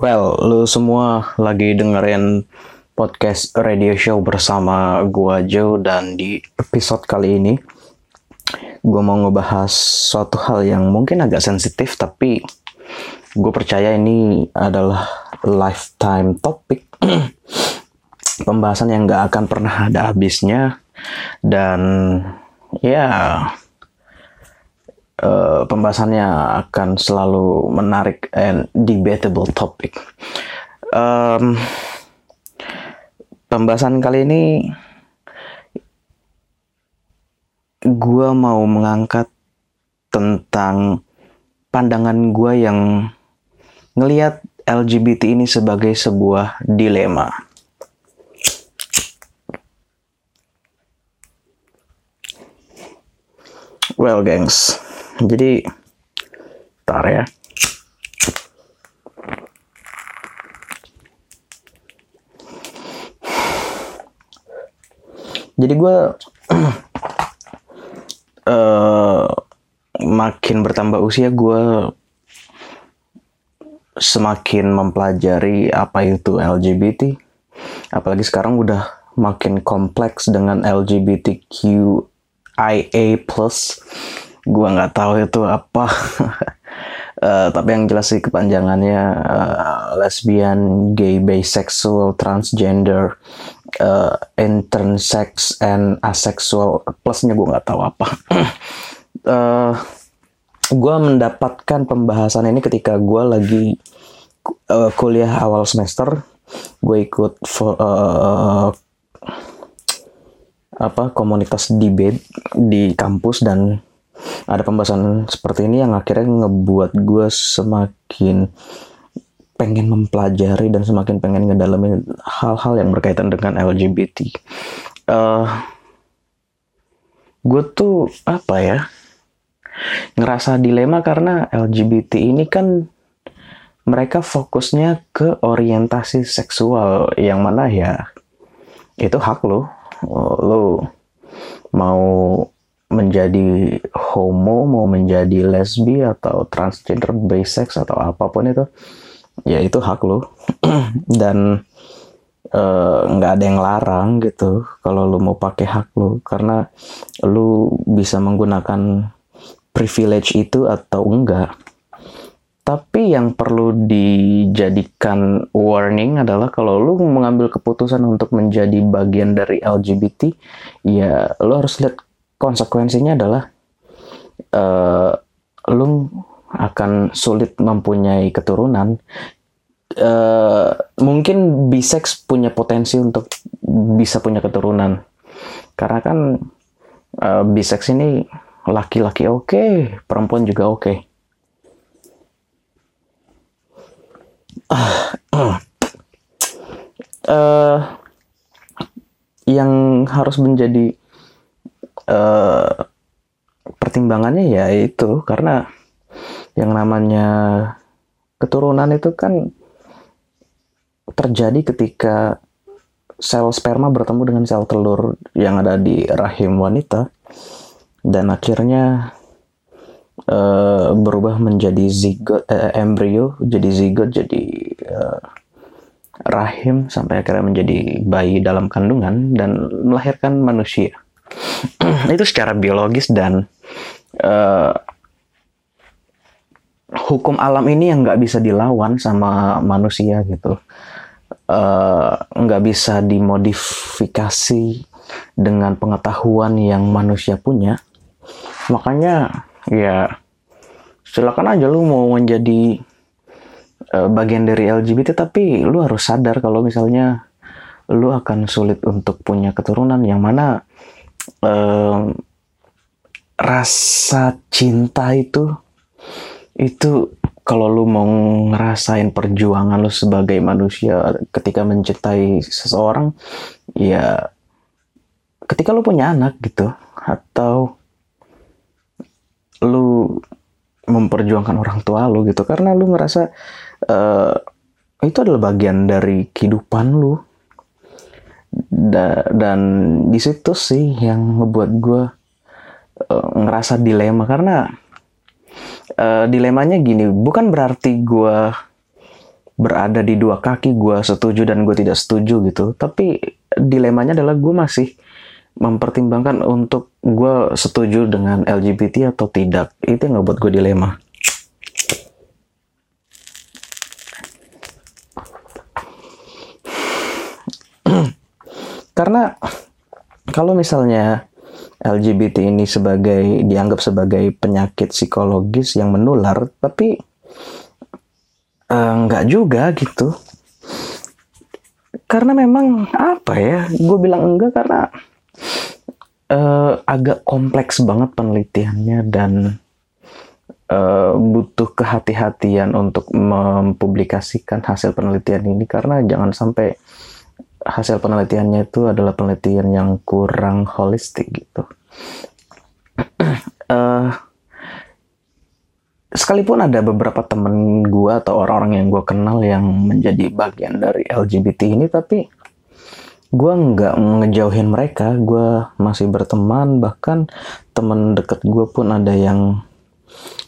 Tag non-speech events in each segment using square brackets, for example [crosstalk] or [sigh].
Well, lu semua lagi dengerin podcast radio show bersama gua Joe dan di episode kali ini gua mau ngebahas suatu hal yang mungkin agak sensitif tapi gue percaya ini adalah lifetime topik [clears throat] pembahasan yang gak akan pernah ada habisnya. Dan ya uh, pembahasannya akan selalu menarik and debatable topic. Um, pembahasan kali ini gue mau mengangkat tentang pandangan gue yang ngelihat LGBT ini sebagai sebuah dilema. Well, gengs, jadi tar ya. Jadi gue [clears throat] uh, makin bertambah usia gue semakin mempelajari apa itu LGBT. Apalagi sekarang udah makin kompleks dengan LGBTQIA+. Gua nggak tahu itu apa. uh, [laughs] tapi yang jelas sih kepanjangannya uh, lesbian, gay, bisexual, transgender, uh, intersex, and asexual. Plusnya gue nggak tahu apa. [clears throat] uh, gue mendapatkan pembahasan ini ketika gue lagi uh, kuliah awal semester gue ikut uh, apa komunitas debate di kampus dan ada pembahasan seperti ini yang akhirnya ngebuat gue semakin pengen mempelajari dan semakin pengen ngedalamin hal-hal yang berkaitan dengan LGBT. Uh, gue tuh apa ya? ngerasa dilema karena LGBT ini kan mereka fokusnya ke orientasi seksual yang mana ya itu hak lo lo mau menjadi homo mau menjadi lesbi atau transgender bisex atau apa pun itu ya itu hak lo [clears throat] dan nggak uh, ada yang larang gitu kalau lo mau pakai hak lo karena lo bisa menggunakan privilege itu atau enggak. Tapi yang perlu dijadikan warning adalah kalau lu mengambil keputusan untuk menjadi bagian dari LGBT, ya lu harus lihat konsekuensinya adalah uh, lu akan sulit mempunyai keturunan. Uh, mungkin bisex punya potensi untuk bisa punya keturunan, karena kan uh, bisex ini laki-laki oke, okay, perempuan juga oke. Okay. Uh, uh, yang harus menjadi uh, pertimbangannya ya itu karena yang namanya keturunan itu kan terjadi ketika sel sperma bertemu dengan sel telur yang ada di rahim wanita dan akhirnya uh, berubah menjadi zigot uh, embrio jadi zigot jadi uh, rahim sampai akhirnya menjadi bayi dalam kandungan dan melahirkan manusia [clears throat] itu secara biologis dan uh, hukum alam ini yang nggak bisa dilawan sama manusia gitu. Nggak uh, bisa dimodifikasi dengan pengetahuan yang manusia punya. Makanya ya silakan aja lu mau menjadi uh, bagian dari LGBT tapi lu harus sadar kalau misalnya lu akan sulit untuk punya keturunan yang mana uh, rasa cinta itu itu kalau lu mau ngerasain perjuangan lu sebagai manusia ketika mencintai seseorang ya ketika lu punya anak gitu atau lu memperjuangkan orang tua lu gitu karena lu ngerasa uh, itu adalah bagian dari kehidupan lu da dan di situ sih yang ngebuat gue uh, ngerasa dilema. Karena uh, dilemanya gini bukan berarti gue berada di dua kaki gue setuju dan gue tidak setuju gitu. Tapi dilemanya adalah gue masih mempertimbangkan untuk gue setuju dengan LGBT atau tidak. Itu yang ngebuat gue dilema karena kalau misalnya LGBT ini sebagai dianggap sebagai penyakit psikologis yang menular tapi uh, juga gitu. Karena memang apa ya gue bilang enggak karena uh, agak kompleks banget penelitiannya dan uh, butuh kehati-hatian untuk mempublikasikan hasil penelitian ini. Karena jangan sampai hasil penelitiannya itu adalah penelitian yang kurang holistik gitu. uh, [clears throat] sekalipun ada beberapa temen gue atau orang-orang yang gue kenal yang menjadi bagian dari LGBT ini, tapi gue nggak ngejauhin mereka gue masih berteman bahkan temen deket gue pun ada yang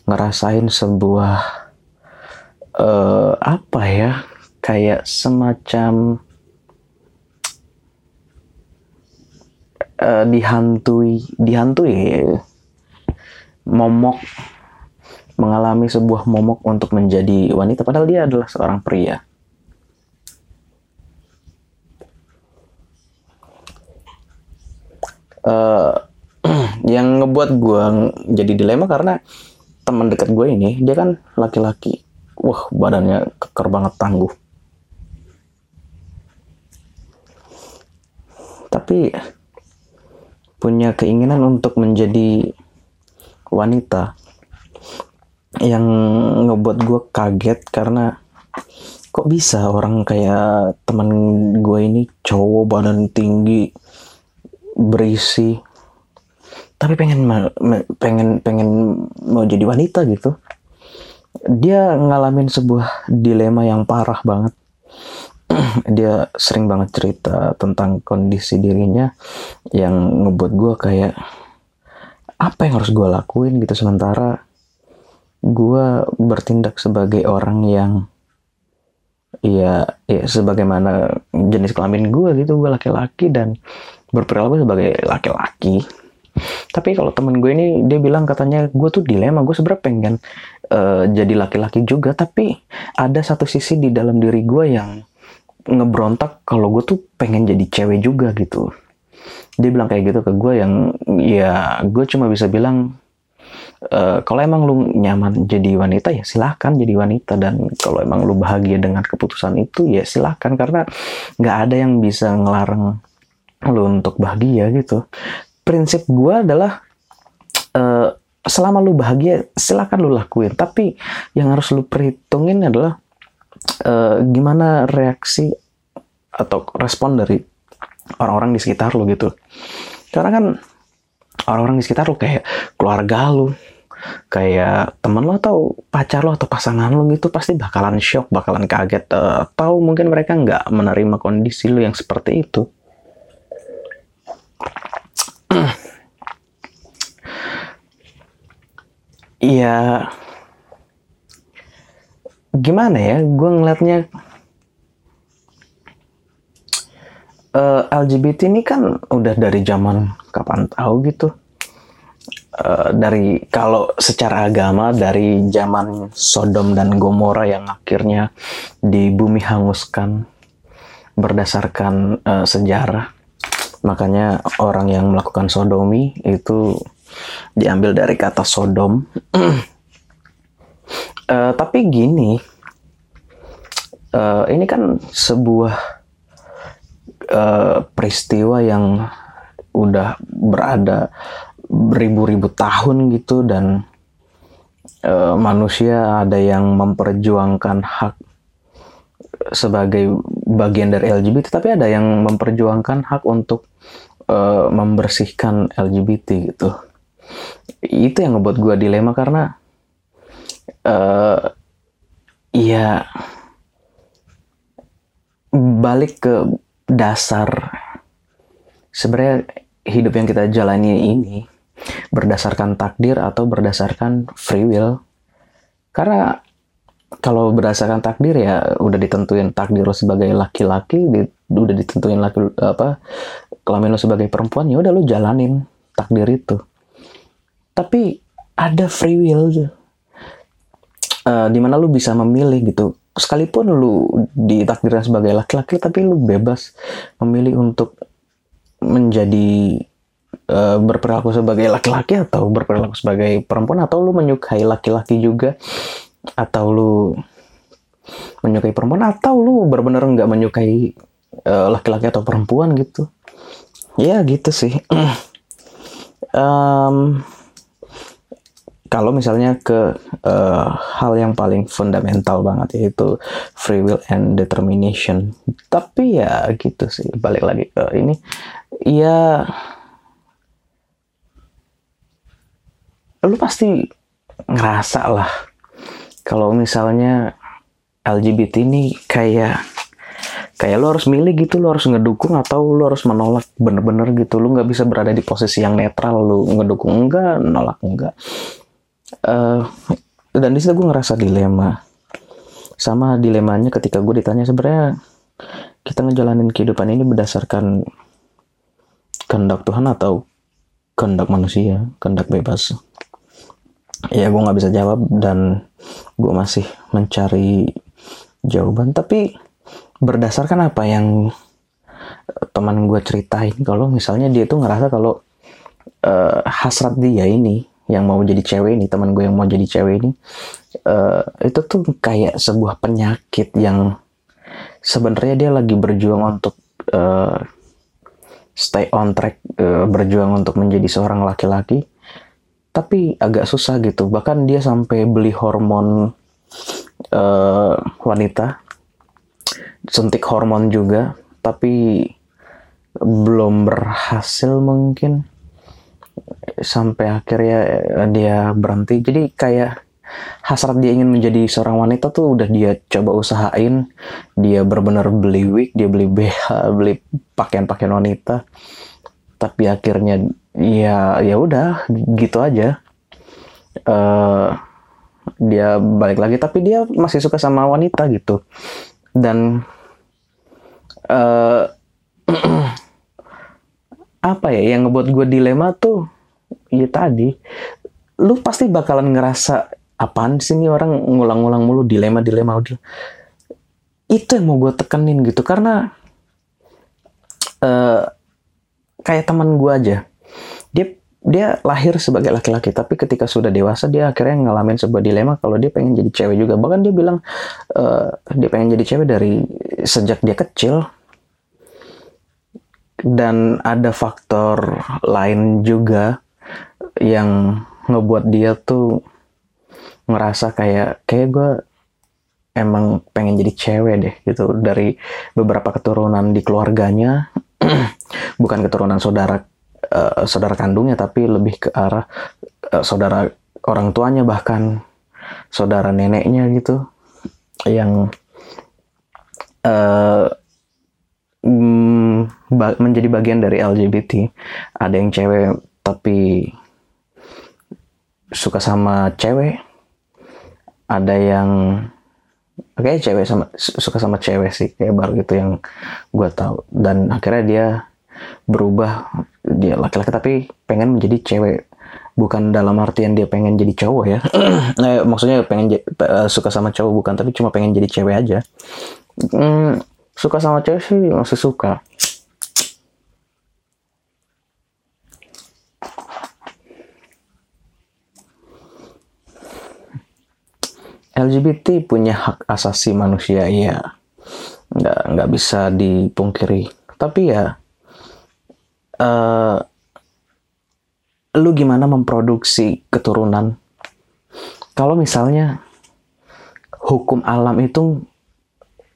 ngerasain sebuah uh, apa ya kayak semacam uh, dihantui dihantui momok mengalami sebuah momok untuk menjadi wanita. Padahal dia adalah seorang pria. Uh, [clears throat] yang ngebuat gue jadi dilema karena teman dekat gue ini dia kan laki-laki. Wah badannya keker banget tangguh. Tapi punya keinginan untuk menjadi wanita yang ngebuat gue kaget karena kok bisa orang kayak teman gue ini cowok badan tinggi berisi tapi pengen pengen pengen mau jadi wanita gitu. Dia ngalamin sebuah dilema yang parah banget [clears throat] dia sering banget cerita tentang kondisi dirinya yang ngebuat gue kayak apa yang harus gue lakuin gitu. Sementara gue bertindak sebagai orang yang ya ya sebagaimana jenis kelamin gue gitu. Gue laki-laki dan berperilaku sebagai laki-laki. Tapi kalau temen gue ini dia bilang katanya gue tuh dilema gue sebenarnya pengen uh, jadi laki-laki juga tapi ada satu sisi di dalam diri gue yang ngebrontak kalau gue tuh pengen jadi cewek juga gitu. Dia bilang kayak gitu ke gue yang ya gue cuma bisa bilang Uh, kalau emang lu nyaman jadi wanita ya silahkan jadi wanita. Dan kalau emang lu bahagia dengan keputusan itu ya silahkan. Karena nggak ada yang bisa ngelarang lu untuk bahagia gitu. Prinsip gue adalah uh, selama lu bahagia silakan lu lakuin. Tapi yang harus lu perhitungin adalah uh, gimana reaksi atau respon dari orang-orang di sekitar lu gitu karena kan orang-orang di sekitar lu kayak keluarga lu kayak temen lo atau pacar lo atau pasangan lo gitu pasti bakalan shock, bakalan kaget, uh, tahu mungkin mereka nggak menerima kondisi lo yang seperti itu. Iya, [clears throat] gimana ya? Gue ngeliatnya uh, eh, LGBT ini kan udah dari zaman kapan tahu gitu. Uh, dari kalau secara agama dari zaman Sodom dan Gomora yang akhirnya di bumi hanguskan berdasarkan uh, sejarah Makanya orang yang melakukan sodomi itu diambil dari kata sodom. [clears throat] uh, tapi gini, uh, ini kan sebuah uh, peristiwa yang udah berada beribu-ribu tahun gitu dan uh, manusia ada yang memperjuangkan hak sebagai bagian dari LGBT, tapi ada yang memperjuangkan hak untuk uh, membersihkan LGBT gitu. Itu yang ngebuat gue dilema karena uh, ya balik ke dasar. Sebenarnya hidup yang kita jalani ini berdasarkan takdir atau berdasarkan free will? Karena kalau berdasarkan takdir ya udah ditentuin takdir lo sebagai laki-laki di, udah ditentuin laki apa kelamin lo sebagai perempuan ya udah lo jalanin takdir itu. Tapi ada free will uh, di mana lu bisa memilih gitu. Sekalipun lu ditakdirkan sebagai laki-laki tapi lu bebas memilih untuk menjadi uh, berperilaku sebagai laki-laki atau berperilaku sebagai perempuan atau lu menyukai laki-laki juga atau lu menyukai perempuan atau lu benar-benar nggak menyukai uh, laki-laki atau perempuan gitu. Ya gitu sih. [clears throat] Um, kalau misalnya ke uh, hal yang paling fundamental banget yaitu free will and determination. Tapi ya gitu sih balik lagi ke ini. Ya lu pasti ngerasa lah kalau misalnya LGBT ini kayak kayak lu harus milih gitu lu harus ngedukung atau lu harus menolak bener-bener gitu. Lu nggak bisa berada di posisi yang netral lu ngedukung enggak nolak enggak uh, dan di situ gue ngerasa dilema. Sama dilemanya ketika gue ditanya sebenarnya kita ngejalanin kehidupan ini berdasarkan kehendak Tuhan atau kehendak manusia kehendak bebas? Ya gue nggak bisa jawab dan gue masih mencari jawaban. Tapi berdasarkan apa yang teman gue ceritain kalau misalnya dia tuh ngerasa kalau uh, hasrat dia ini yang mau jadi cewek ini teman gue yang mau jadi cewek ini uh, itu tuh kayak sebuah penyakit yang sebenarnya dia lagi berjuang untuk uh, stay on track uh, berjuang untuk menjadi seorang laki-laki tapi agak susah gitu. Bahkan dia sampai beli hormon uh, wanita suntik hormon juga tapi belum berhasil mungkin sampai akhirnya eh, dia berhenti. Jadi kayak hasrat dia ingin menjadi seorang wanita tuh udah dia coba usahain. Dia benar-benar beli wig dia beli BH beli pakaian-pakaian wanita. Tapi akhirnya ya ya udah gitu aja. Uh, dia balik lagi tapi dia masih suka sama wanita gitu. Dan uh, [clears throat] apa ya yang ngebuat gue dilema tuh ya tadi lu pasti bakalan ngerasa apaan sih nih orang ngulang-ngulang mulu dilema dilema udah. Itu yang mau gue tekenin gitu karena uh, kayak teman gue aja dia dia lahir sebagai laki-laki tapi ketika sudah dewasa dia akhirnya ngalamin sebuah dilema kalau dia pengen jadi cewek juga. Bahkan dia bilang uh, dia pengen jadi cewek dari sejak dia kecil dan ada faktor lain juga yang ngebuat dia tuh ngerasa kayak kayak gue emang pengen jadi cewek deh gitu. Dari beberapa keturunan di keluarganya [clears throat] bukan keturunan saudara uh, saudara kandungnya tapi lebih ke arah uh, saudara orang tuanya bahkan saudara neneknya gitu yang uh, ba menjadi bagian dari LGBT. Ada yang cewek tapi suka sama cewek. Ada yang oke cewek sama suka sama cewek sih kayak baru gitu yang gue tahu. Dan akhirnya dia berubah dia laki-laki tapi pengen menjadi cewek. Bukan dalam artian dia pengen jadi cowok ya. Nah, [clears throat] maksudnya pengen uh, suka sama cowok bukan tapi cuma pengen jadi cewek aja. Hmm, suka sama cewek sih masih suka LGBT punya hak asasi manusia ya nggak nggak bisa dipungkiri. Tapi ya uh, lu gimana memproduksi keturunan? Kalau misalnya hukum alam itu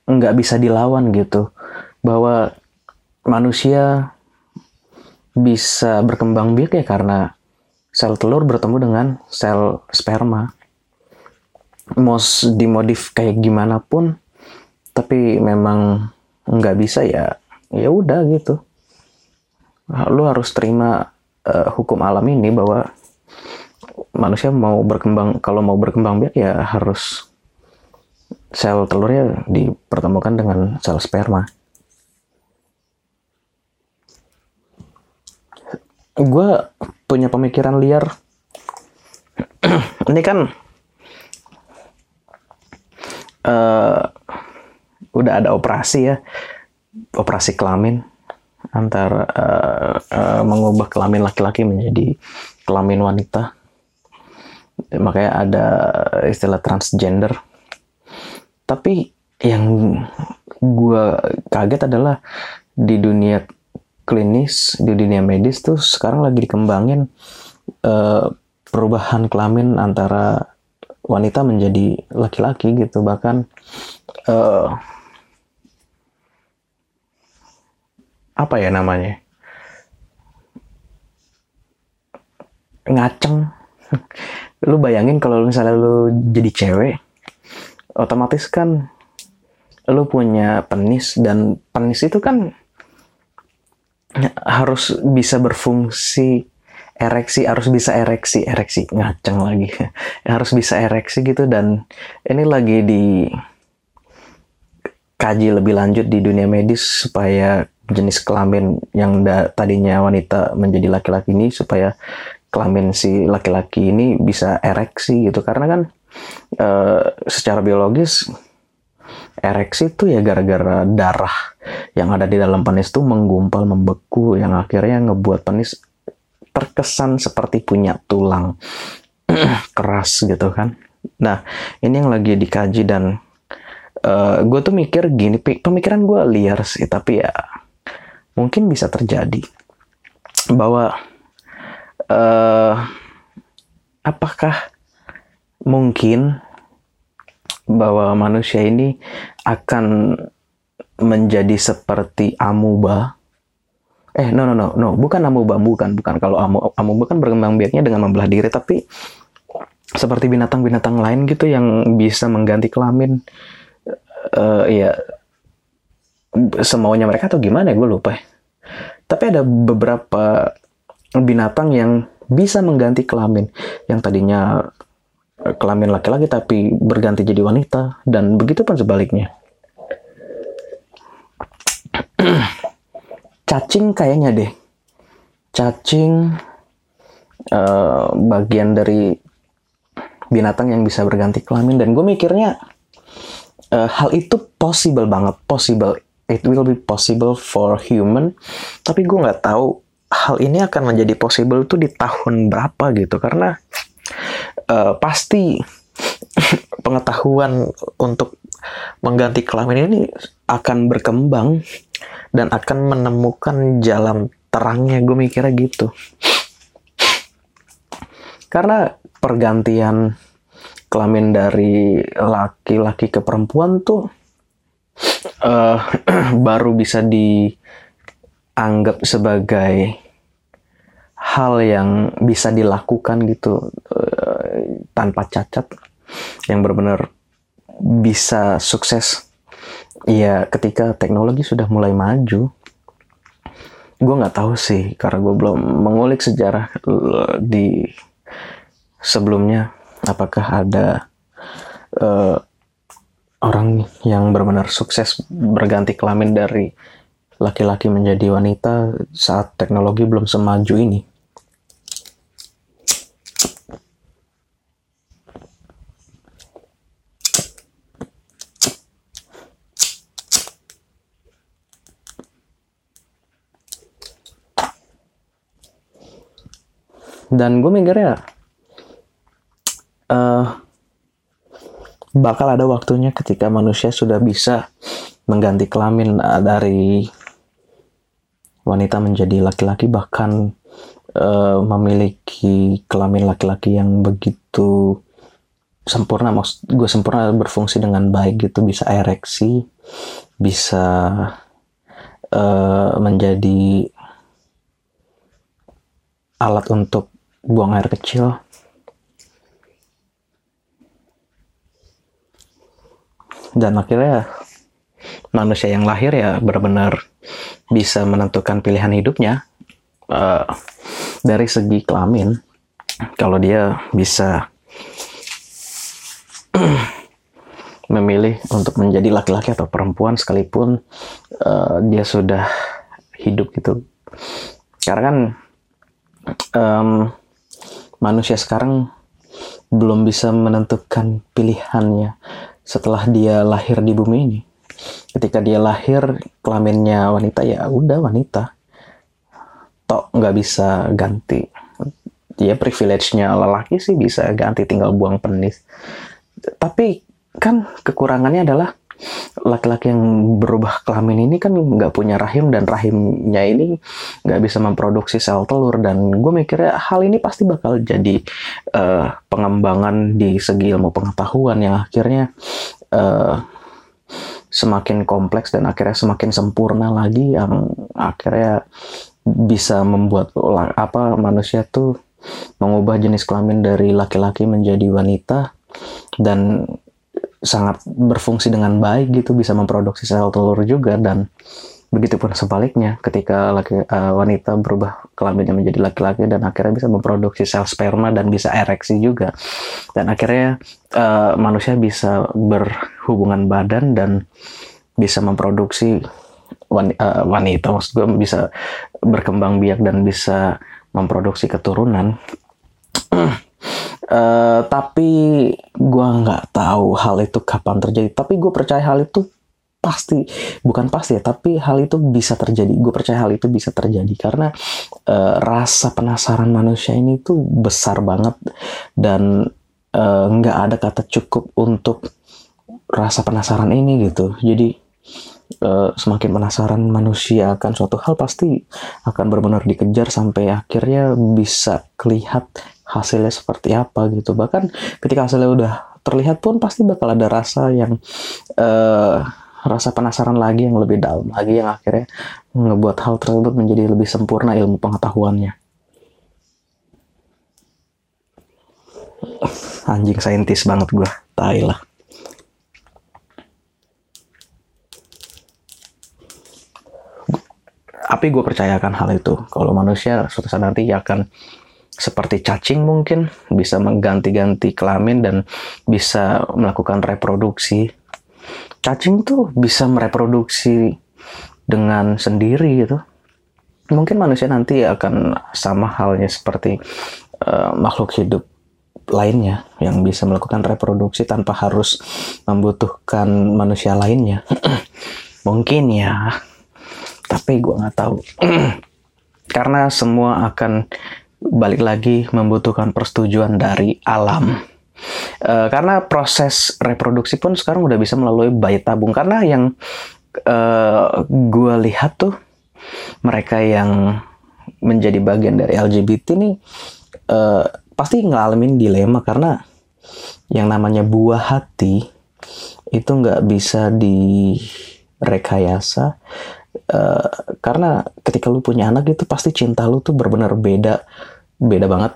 nggak bisa dilawan gitu bahwa manusia bisa berkembang biak ya karena sel telur bertemu dengan sel sperma mau dimodif kayak gimana pun tapi memang nggak bisa ya ya udah gitu lu harus terima uh, hukum alam ini bahwa manusia mau berkembang kalau mau berkembang biak ya harus sel telurnya dipertemukan dengan sel sperma. Gue punya pemikiran liar. [clears throat] Ini kan uh, udah ada operasi ya, operasi kelamin antara uh, uh, mengubah kelamin laki-laki menjadi kelamin wanita. Makanya ada istilah transgender. Tapi yang gue kaget adalah di dunia klinis, di dunia medis tuh sekarang lagi dikembangin uh, perubahan kelamin antara wanita menjadi laki-laki gitu. Bahkan uh, apa ya namanya? Ngaceng. [laughs] Lu bayangin kalau misalnya lu jadi cewek otomatis kan lu punya penis dan penis itu kan harus bisa berfungsi ereksi harus bisa ereksi ereksi ngaceng lagi. [laughs] Harus bisa ereksi gitu dan ini lagi di kaji lebih lanjut di dunia medis supaya jenis kelamin yang da, tadinya wanita menjadi laki-laki ini supaya kelamin si laki-laki ini bisa ereksi gitu. Karena kan e, secara biologis ereksi itu ya gara-gara darah yang ada di dalam penis itu menggumpal membeku yang akhirnya ngebuat penis terkesan seperti punya tulang [clears throat] keras gitu kan. Nah ini yang lagi dikaji dan uh, gue tuh mikir gini, pemikiran gue liar sih, tapi ya mungkin bisa terjadi bahwa uh, apakah mungkin bahwa manusia ini akan menjadi seperti amuba eh no no no no. Bukan amuba bukan bukan. Kalau amu amuba kan berkembang biaknya dengan membelah diri tapi seperti binatang-binatang lain gitu yang bisa mengganti kelamin. Uh, ya semaunya mereka atau gimana ya? Gue lupa ya. tapi ada beberapa binatang yang bisa mengganti kelamin. Yang tadinya eh, kelamin laki-laki tapi berganti jadi wanita. Dan begitu pun sebaliknya [clears throat] cacing kayaknya deh. Cacing uh, bagian dari binatang yang bisa berganti kelamin. Dan gue mikirnya uh, hal itu possible banget. Possible it will be possible for human. Tapi gue nggak tahu hal ini akan menjadi possible tuh di tahun berapa gitu. Karena uh, pasti [laughs] pengetahuan untuk mengganti kelamin ini akan berkembang dan akan menemukan jalan terangnya. Gue mikirnya gitu. Karena pergantian kelamin dari laki-laki ke perempuan tuh uh, [clears throat] baru bisa dianggap sebagai hal yang bisa dilakukan gitu uh, tanpa cacat. Yang benar-benar bisa sukses Iya, ketika teknologi sudah mulai maju, gue nggak tahu sih karena gue belum mengulik sejarah eh, di sebelumnya apakah ada uh, orang yang benar-benar sukses berganti kelamin dari laki-laki menjadi wanita saat teknologi belum semaju ini. Dan gue mikirnya uh, bakal ada waktunya ketika manusia sudah bisa mengganti kelamin uh, dari wanita menjadi laki-laki bahkan uh, memiliki kelamin laki-laki yang begitu sempurna. Maksud gue sempurna berfungsi dengan baik gitu bisa ereksi bisa uh, menjadi alat untuk buang air kecil. Dan akhirnya manusia yang lahir ya benar-benar bisa menentukan pilihan hidupnya. Uh, dari segi kelamin kalau dia bisa [clears throat] memilih untuk menjadi laki-laki atau perempuan sekalipun uh, dia sudah hidup gitu. Karena kan um, manusia sekarang belum bisa menentukan pilihannya setelah dia lahir di bumi ini. Ketika dia lahir kelaminnya wanita ya udah wanita. Tok nggak bisa ganti. Ya privilege-nya lelaki sih bisa ganti tinggal buang penis. Tapi kan kekurangannya adalah laki-laki yang berubah kelamin ini kan nggak punya rahim dan rahimnya ini nggak bisa memproduksi sel telur. Dan gue mikirnya hal ini pasti bakal jadi uh, pengembangan di segi ilmu pengetahuan yang akhirnya uh, semakin kompleks dan akhirnya semakin sempurna lagi yang akhirnya bisa membuat apa manusia tuh mengubah jenis kelamin dari laki-laki menjadi wanita. Dan sangat berfungsi dengan baik gitu bisa memproduksi sel telur juga dan begitupun sebaliknya ketika laki uh, wanita berubah kelaminnya menjadi laki-laki dan akhirnya bisa memproduksi sel sperma dan bisa ereksi juga dan akhirnya uh, manusia bisa berhubungan badan dan bisa memproduksi wanita, uh, wanita maksud gue bisa berkembang biak dan bisa memproduksi keturunan. [clears throat] uh, tapi gue nggak tahu hal itu kapan terjadi. Tapi gue percaya hal itu pasti, bukan pasti ya, tapi hal itu bisa terjadi. Gue percaya hal itu bisa terjadi karena uh, rasa penasaran manusia ini tuh besar banget dan nggak uh, ada kata cukup untuk rasa penasaran ini gitu. Jadi uh, semakin penasaran manusia akan suatu hal pasti akan benar-benar dikejar sampai akhirnya bisa kelihat hasilnya seperti apa gitu. Bahkan ketika hasilnya udah terlihat pun pasti bakal ada rasa yang uh, rasa penasaran lagi yang lebih dalam lagi yang akhirnya ngebuat hal tersebut menjadi lebih sempurna ilmu pengetahuannya. Anjing saintis banget gue tai lah. Tapi gue percayakan hal itu. Kalau manusia suatu saat nanti akan seperti cacing mungkin bisa mengganti-ganti kelamin dan bisa melakukan reproduksi. Cacing tuh bisa mereproduksi dengan sendiri gitu. Mungkin manusia nanti akan sama halnya seperti uh, makhluk hidup lainnya yang bisa melakukan reproduksi tanpa harus membutuhkan manusia lainnya. [clears throat] Mungkin ya tapi gue nggak tahu. [clears throat] Karena semua akan balik lagi membutuhkan persetujuan dari alam. Uh, karena proses reproduksi pun sekarang udah bisa melalui bayi tabung. Karena yang uh, eh, gue lihat tuh mereka yang menjadi bagian dari LGBT nih uh, pasti ngalamin dilema karena yang namanya buah hati itu nggak bisa direkayasa Uh, karena ketika lu punya anak itu pasti cinta lu tuh benar-benar beda beda banget.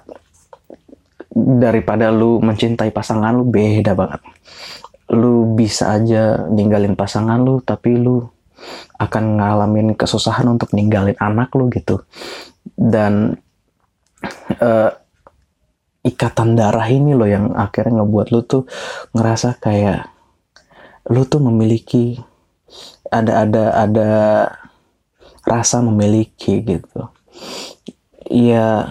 Daripada lu mencintai pasangan lu beda banget. Lu bisa aja ninggalin pasangan lu tapi lu akan ngalamin kesusahan untuk ninggalin anak lu gitu. Dan uh, ikatan darah ini loh yang akhirnya ngebuat lu tuh ngerasa kayak lu tuh memiliki ada ada ada rasa memiliki gitu. Ya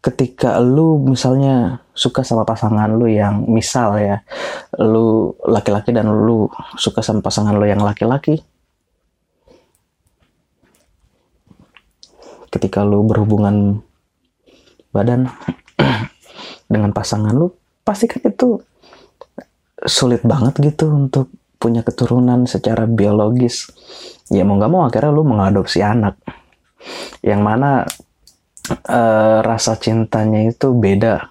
ketika lu misalnya suka sama pasangan lu yang misal ya lu laki-laki dan lu suka sama pasangan lu yang laki-laki ketika lu berhubungan badan [clears throat] dengan pasangan lu pasti kan itu sulit banget gitu untuk punya keturunan secara biologis ya mau nggak mau akhirnya lu mengadopsi anak. Yang mana uh, rasa cintanya itu beda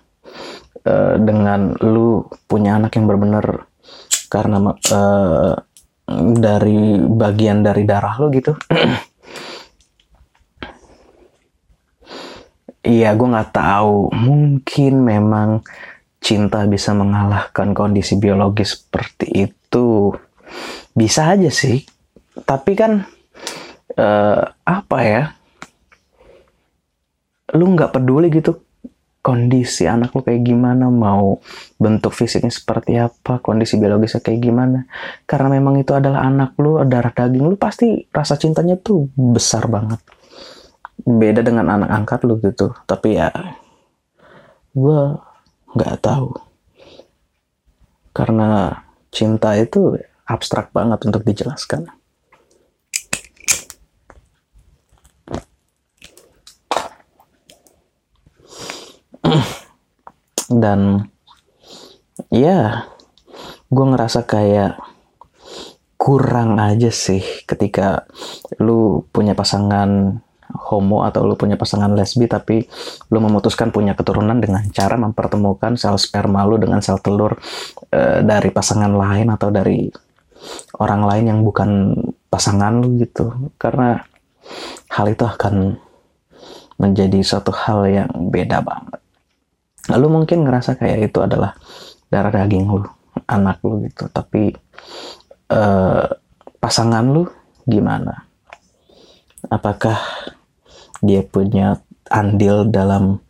uh, dengan lu punya anak yang benar-benar karena uh, dari bagian dari darah lu gitu. [clears throat] Iya, gue nggak tahu. Mungkin memang cinta bisa mengalahkan kondisi biologis seperti itu. Bisa aja sih tapi kan uh, apa ya lu nggak peduli gitu kondisi anak lu kayak gimana, mau bentuk fisiknya seperti apa, kondisi biologisnya kayak gimana. Karena memang itu adalah anak lu, darah daging lu, pasti rasa cintanya tuh besar banget. Beda dengan anak angkat lu gitu. Tapi ya, gue nggak tahu. Karena cinta itu abstrak banget untuk dijelaskan. [clears throat] dan ya gue ngerasa kayak kurang aja sih ketika lu punya pasangan homo atau lu punya pasangan lesbi tapi lu memutuskan punya keturunan dengan cara mempertemukan sel sperma lu dengan sel telur e, dari pasangan lain atau dari orang lain yang bukan pasangan lu gitu. Karena hal itu akan menjadi suatu hal yang beda banget lu mungkin ngerasa kayak itu adalah darah daging lu anak lu gitu. Tapi uh, pasangan lu gimana? Apakah dia punya andil dalam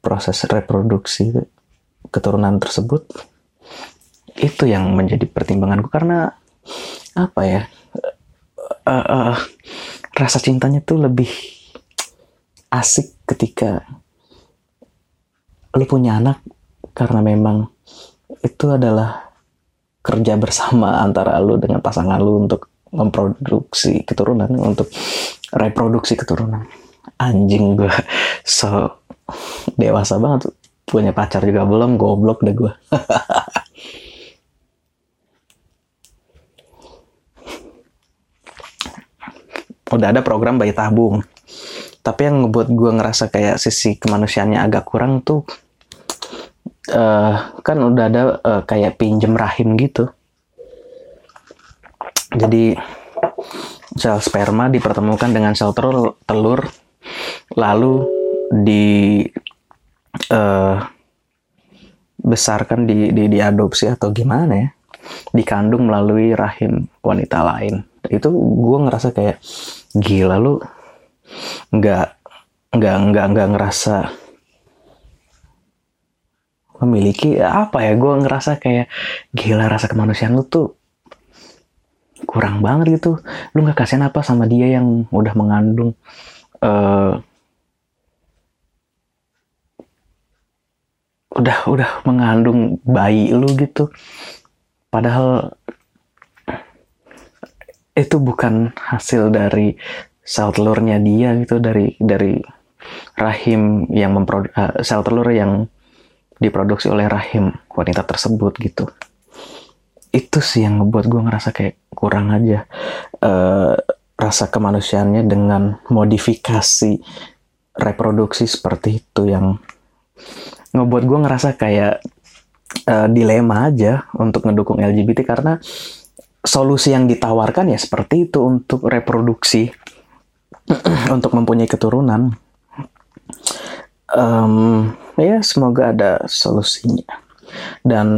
proses reproduksi keturunan tersebut? Itu yang menjadi pertimbanganku. Karena apa ya uh, uh, rasa cintanya tuh lebih asik ketika lu punya anak karena memang itu adalah kerja bersama [laughs] antara lu dengan pasangan lu untuk memproduksi keturunan untuk reproduksi keturunan. Anjing gue [laughs] so dewasa banget. Punya pacar juga belum goblok deh gue [laughs] udah ada program bayi tabung tapi yang ngebuat gue ngerasa kayak sisi kemanusiaannya agak kurang tuh uh, kan udah ada uh, kayak pinjem rahim gitu. Jadi sel sperma dipertemukan dengan sel telur, telur lalu di uh, besarkan di, di diadopsi atau gimana ya dikandung melalui rahim wanita lain itu gue ngerasa kayak gila lu nggak nggak nggak nggak ngerasa memiliki apa ya gue ngerasa kayak gila rasa kemanusiaan lu tuh kurang banget gitu. Lu nggak kasihan apa sama dia yang udah mengandung uh, udah udah mengandung bayi lu gitu. Padahal itu bukan hasil dari sel telurnya dia gitu dari dari rahim yang memprodu uh, sel telur yang diproduksi oleh rahim wanita tersebut gitu. Itu sih yang ngebuat gue ngerasa kayak kurang aja uh, rasa kemanusiaannya dengan modifikasi reproduksi seperti itu yang ngebuat gue ngerasa kayak uh, dilema aja untuk ngedukung LGBT karena solusi yang ditawarkan ya seperti itu untuk reproduksi [clears throat] untuk mempunyai keturunan um, ya semoga ada solusinya. Dan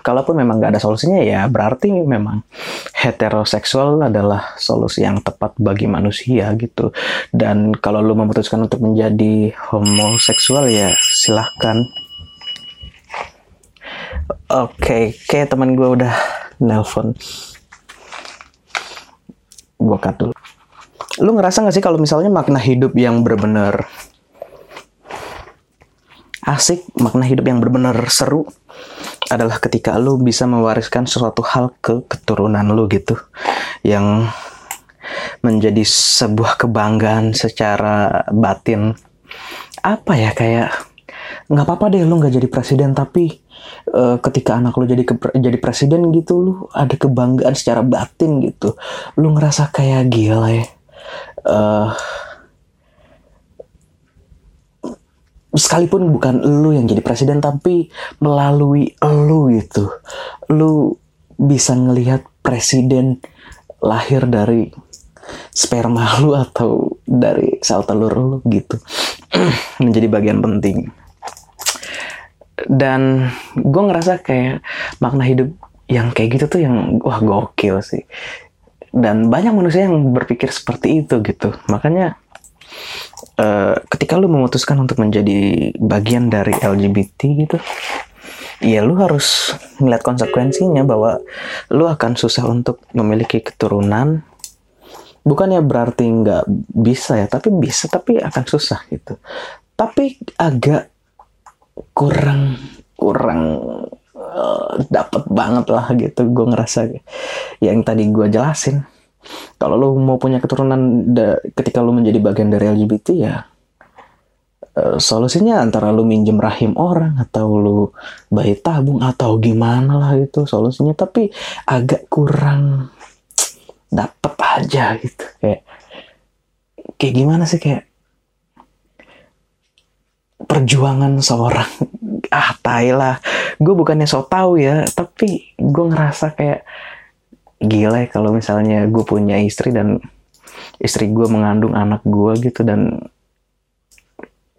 kalaupun memang gak ada solusinya ya berarti memang heteroseksual adalah solusi yang tepat bagi manusia gitu. Dan kalau lu memutuskan untuk menjadi homoseksual ya silahkan. Oke okay, kayak teman gue udah nelpon gue cut dulu lu ngerasa gak sih kalau misalnya makna hidup yang benar-benar asik, makna hidup yang benar-benar seru adalah ketika lu bisa mewariskan sesuatu hal ke keturunan lu gitu yang menjadi sebuah kebanggaan secara batin. Apa ya kayak nggak apa-apa deh lu nggak jadi presiden tapi uh, ketika anak lu jadi ke, jadi presiden gitu lu ada kebanggaan secara batin gitu. Lu ngerasa kayak gila ya uh, sekalipun bukan lu yang jadi presiden tapi melalui lu gitu. Lu bisa ngelihat presiden lahir dari sperma lu atau dari sel telur lu gitu. [clears throat] Menjadi bagian penting. Dan gue ngerasa kayak makna hidup yang kayak gitu tuh yang wah gokil sih dan banyak manusia yang berpikir seperti itu gitu. Makanya uh, ketika lu memutuskan untuk menjadi bagian dari LGBT gitu ya lu harus ngeliat konsekuensinya bahwa lu akan susah untuk memiliki keturunan. Bukannya berarti nggak bisa ya tapi bisa tapi akan susah gitu. Tapi agak kurang kurang eh, dapat banget lah gitu. Gue ngerasa yang tadi gue jelasin. Kalau lu mau punya keturunan ketika lu menjadi bagian dari LGBT ya uh, solusinya antara lu minjem rahim orang atau lu bayi tabung atau gimana lah itu solusinya. Tapi agak kurang dapet aja gitu. Kayak kayak gimana sih? Kayak perjuangan seorang ah tai lah. Gue bukannya so tau ya tapi gue ngerasa kayak gila ya kalau misalnya gue punya istri dan istri gue mengandung anak gue gitu dan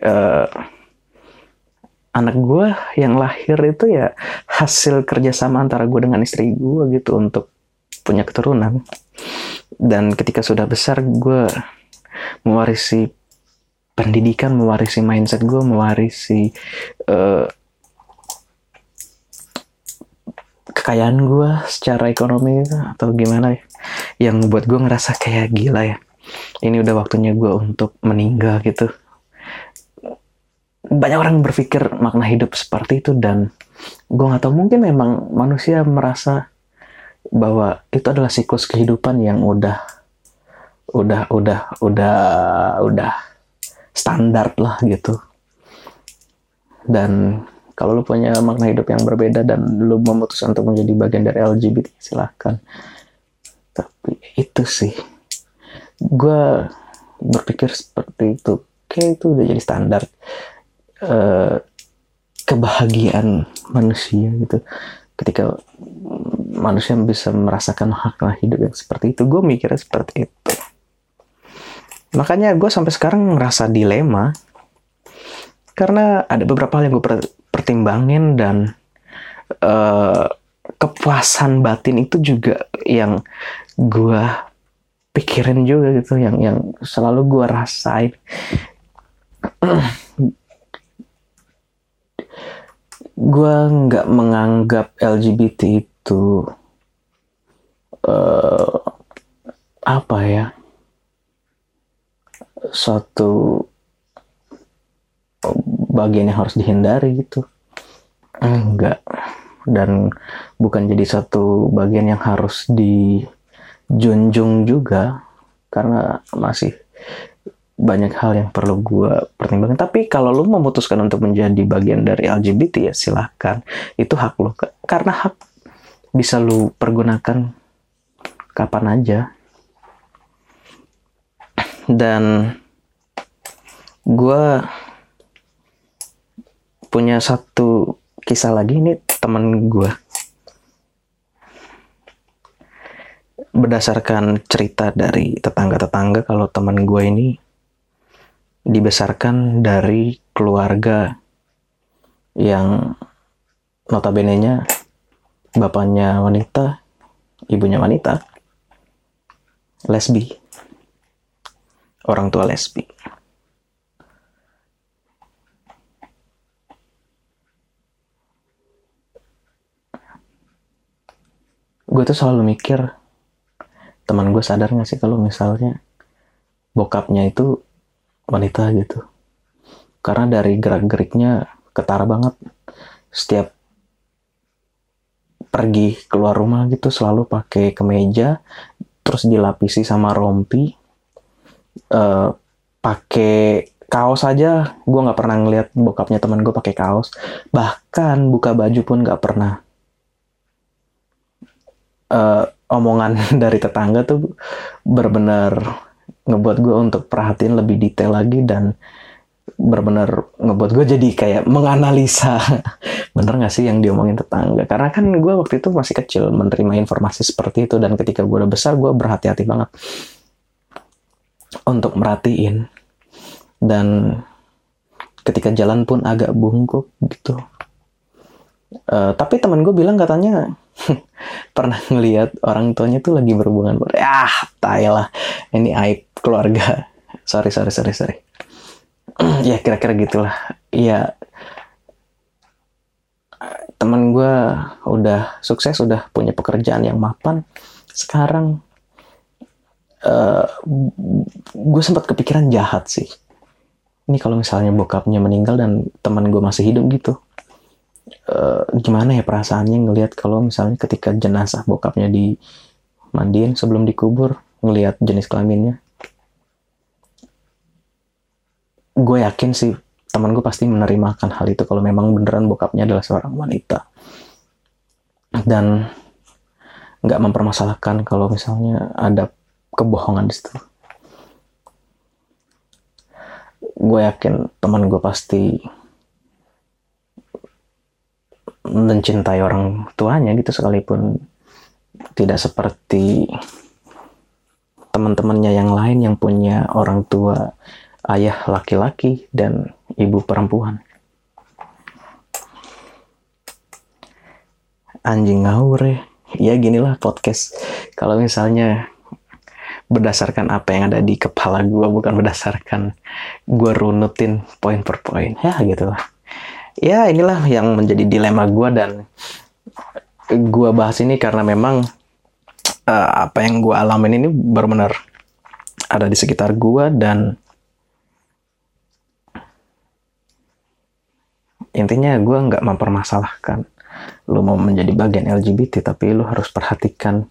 uh, anak gue yang lahir itu ya hasil kerjasama antara gue dengan istri gue gitu untuk punya keturunan. Dan ketika sudah besar gue mewarisi pendidikan mewarisi mindset gue mewarisi uh, kekayaan gue secara ekonomi atau gimana ya yang buat gue ngerasa kayak gila ya. Ini udah waktunya gue untuk meninggal gitu. Banyak orang berpikir makna hidup seperti itu dan gue nggak tahu mungkin memang manusia merasa bahwa itu adalah siklus kehidupan yang udah udah udah udah udah standar lah gitu. Dan kalau lu punya makna hidup yang berbeda dan lu memutuskan untuk menjadi bagian dari LGBT silahkan. Tapi itu sih. Gue berpikir seperti itu. Kayak itu udah jadi standar uh, kebahagiaan manusia gitu. Ketika manusia bisa merasakan haknya hidup yang seperti itu gue mikirnya seperti itu Makanya gue sampai sekarang ngerasa dilema karena ada beberapa hal yang gue pertimbangin dan uh, kepuasan batin itu juga yang gue pikirin juga gitu, yang yang selalu gue rasain. [clears throat] gue nggak menganggap LGBT itu uh, apa ya suatu bagian yang harus dihindari gitu. Enggak. Dan bukan jadi satu bagian yang harus dijunjung juga karena masih banyak hal yang perlu gue pertimbangkan. Tapi kalau lo memutuskan untuk menjadi bagian dari LGBT ya silahkan. Itu hak lo karena hak bisa lo pergunakan kapan aja dan gue punya satu kisah lagi ini temen gue berdasarkan cerita dari tetangga-tetangga kalau teman gue ini dibesarkan dari keluarga yang notabene-nya bapaknya wanita, ibunya wanita, lesbi orang tua lesbi. Gue tuh selalu mikir, teman gue sadar gak sih kalau misalnya bokapnya itu wanita gitu. Karena dari gerak-geriknya ketara banget. Setiap pergi keluar rumah gitu selalu pakai kemeja, terus dilapisi sama rompi, uh, pakai kaos aja. Gue nggak pernah ngeliat bokapnya teman gue pakai kaos. Bahkan buka baju pun nggak pernah. Uh, omongan [laughs] dari tetangga tuh benar-benar ngebuat gue untuk perhatiin lebih detail lagi dan benar-benar ngebuat gue jadi kayak menganalisa. [laughs] Bener gak sih yang diomongin tetangga? Karena kan gue waktu itu masih kecil menerima informasi seperti itu dan ketika gue udah besar gue berhati-hati banget untuk merhatiin dan ketika jalan pun agak bungkuk gitu. Uh, tapi teman gue bilang katanya [laughs] pernah ngelihat orang tuanya tuh lagi berhubungan. Ah, tai lah. Ini aib keluarga. [laughs] sorry, sorry, sorry, sorry. [clears throat] ya kira-kira gitulah ya teman gue udah sukses udah punya pekerjaan yang mapan sekarang uh, gue sempat kepikiran jahat sih. Ini kalau misalnya bokapnya meninggal dan teman gue masih hidup gitu uh, gimana ya perasaannya ngelihat kalau misalnya ketika jenazah bokapnya dimandiin sebelum dikubur ngelihat jenis kelaminnya? Gue yakin sih teman gue pasti menerimakan hal itu kalau memang beneran bokapnya adalah seorang wanita. Dan nggak mempermasalahkan kalau misalnya ada kebohongan di situ gue yakin teman gue pasti mencintai orang tuanya gitu sekalipun tidak seperti teman-temannya yang lain yang punya orang tua ayah laki-laki dan ibu perempuan. Anjing ngawur ya. Ya ginilah podcast. Kalau misalnya berdasarkan apa yang ada di kepala gue bukan berdasarkan gue runutin poin per poin ya gitu ya inilah yang menjadi dilema gue dan gue bahas ini karena memang uh, apa yang gue alamin ini benar-benar ada di sekitar gue dan intinya gue nggak mempermasalahkan lu mau menjadi bagian LGBT tapi lu harus perhatikan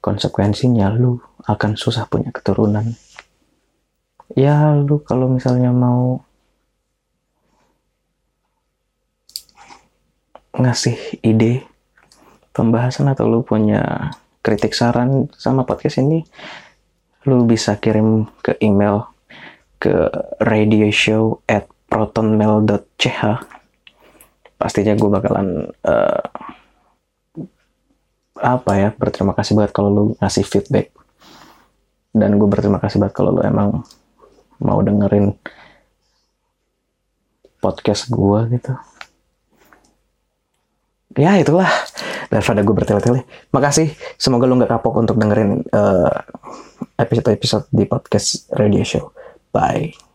konsekuensinya lu akan susah punya keturunan. Ya lu kalau misalnya mau ngasih ide pembahasan atau lu punya kritik saran sama podcast ini lu bisa kirim ke email ke radioshow at protonmail.ch pastinya gue bakalan uh, apa ya berterima kasih banget kalau lu ngasih feedback dan gue berterima kasih banget kalau lu emang mau dengerin podcast gue gitu. Ya itulah. Daripada gue bertele-tele. Makasih. Semoga lu nggak kapok untuk dengerin episode eh, episode-episode di podcast radio show. Bye